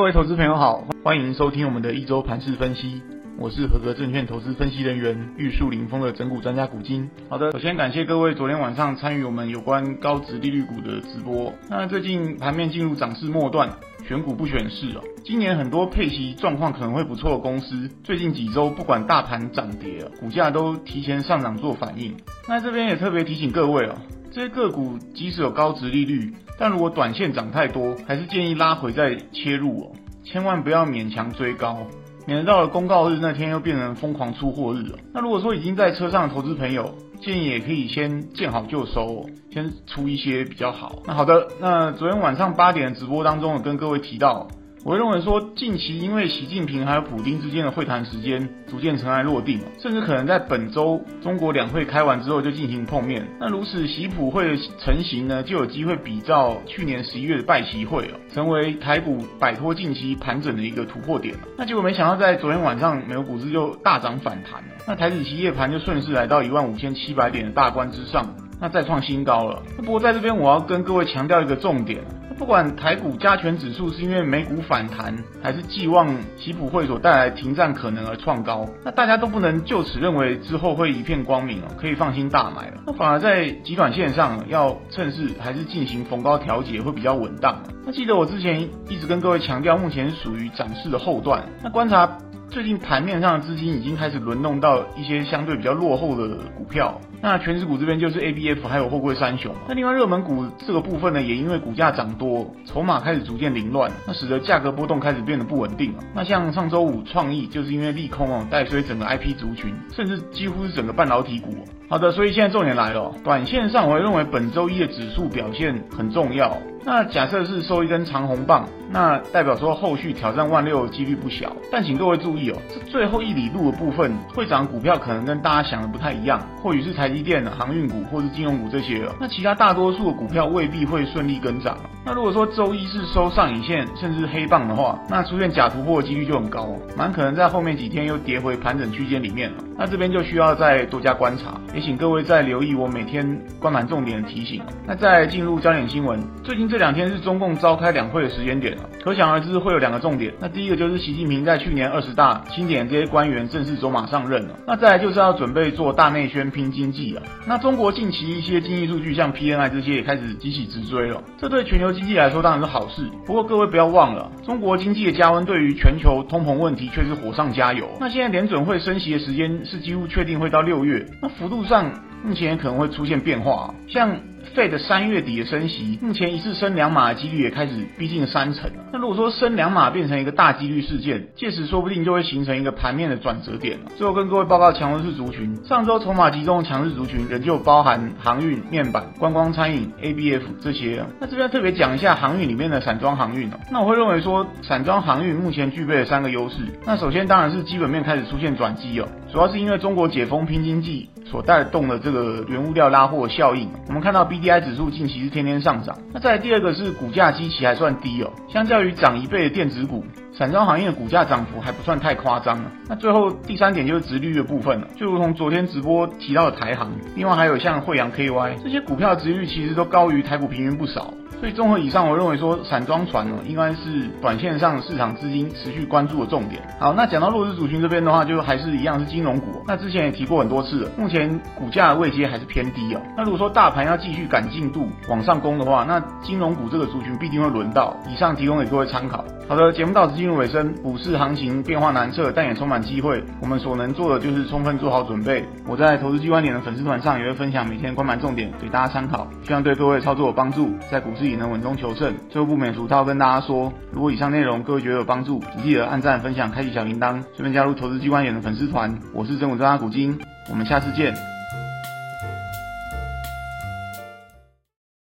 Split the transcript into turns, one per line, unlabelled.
各位投资朋友好，欢迎收听我们的一周盘市分析。我是合格证券投资分析人员玉树临风的整股专家古今。好的，首先感谢各位昨天晚上参与我们有关高值利率股的直播。那最近盘面进入涨势末段，选股不选市哦。今年很多配息状况可能会不错的公司，最近几周不管大盘涨跌，股价都提前上涨做反应。那这边也特别提醒各位哦。这些个股即使有高值利率，但如果短线涨太多，还是建议拉回再切入哦，千万不要勉强追高，免得到了公告日那天又变成疯狂出货日了。那如果说已经在车上的投资朋友，建议也可以先见好就收，先出一些比较好。那好的，那昨天晚上八点直播当中，有跟各位提到。我认为说，近期因为习近平还有普丁之间的会谈时间逐渐尘埃落定，甚至可能在本周中国两会开完之后就进行碰面。那如此习普会的成型呢，就有机会比照去年十一月的拜习会哦，成为台股摆脱近期盘整的一个突破点。那结果没想到在昨天晚上，美国股市就大涨反弹，那台指期夜盘就顺势来到一万五千七百点的大关之上，那再创新高了。不过在这边我要跟各位强调一个重点。不管台股加权指数是因为美股反弹，还是寄望吉普会所带来停战可能而创高，那大家都不能就此认为之后会一片光明哦，可以放心大买了。那反而在极短线上要趁势还是进行逢高调节会比较稳当。那记得我之前一直跟各位强调，目前属于涨势的后段。那观察最近盘面上的资金已经开始轮动到一些相对比较落后的股票。那权值股这边就是 ABF 还有货柜三雄，那另外热门股这个部分呢，也因为股价涨多，筹码开始逐渐凌乱，那使得价格波动开始变得不稳定了。那像上周五创意就是因为利空哦，带所以整个 IP 族群，甚至几乎是整个半导体股。好的，所以现在重点来了，短线上我会认为本周一的指数表现很重要。那假设是收一根长红棒，那代表说后续挑战万六的几率不小。但请各位注意哦，这最后一里路的部分会涨股票可能跟大家想的不太一样，或许是台积电、航运股或是金融股这些。那其他大多数的股票未必会顺利跟涨。那如果说周一是收上影线甚至黑棒的话，那出现假突破的几率就很高，蛮可能在后面几天又跌回盘整区间里面了。那这边就需要再多加观察，请各位再留意我每天观盘重点的提醒。那再进入焦点新闻，最近。这两天是中共召开两会的时间点了，可想而知会有两个重点。那第一个就是习近平在去年二十大钦点这些官员正式走马上任了。那再来就是要准备做大内宣拼经济了。那中国近期一些经济数据，像 PNI 这些也开始急起直追了。这对全球经济来说当然是好事。不过各位不要忘了，中国经济的加温对于全球通膨问题却是火上加油。那现在联准会升息的时间是几乎确定会到六月，那幅度上目前可能会出现变化，像。Fed 三月底的升息，目前一次升两码的几率也开始逼近三成。那如果说升两码变成一个大几率事件，届时说不定就会形成一个盘面的转折点。最后跟各位报告强势族群，上周筹码集中的强势族群仍旧包含航运、面板、观光、餐饮、ABF 这些。那这边特别讲一下航运里面的散装航运。那我会认为说，散装航运目前具备了三个优势。那首先当然是基本面开始出现转机哦，主要是因为中国解封拼经济所带动的这个原物料拉货效应。我们看到 B D I 指数近期是天天上涨，那再来第二个是股价基期还算低哦，相较于涨一倍的电子股，散装行业的股价涨幅还不算太夸张了。那最后第三点就是值率的部分了，就如同昨天直播提到的台航，另外还有像惠阳 K Y 这些股票的殖利率其实都高于台股平均不少。所以综合以上，我认为说散装船呢，应该是短线上市场资金持续关注的重点。好，那讲到弱势族群这边的话，就还是一样是金融股。那之前也提过很多次了，目前股价的位阶还是偏低哦。那如果说大盘要继续赶进度往上攻的话，那金融股这个族群必定会轮到。以上提供给各位参考。好的，节目到此进入尾声。股市行情变化难测，但也充满机会。我们所能做的就是充分做好准备。我在投资机关点的粉丝团上也会分享每天关盘重点给大家参考，希望对各位操作有帮助，在股市也能稳中求胜。最后不免俗套跟大家说，如果以上内容各位觉得有帮助，请记得按赞、分享、开启小铃铛，顺便加入投资机关点的粉丝团。我是整股专家古今，我们下次见。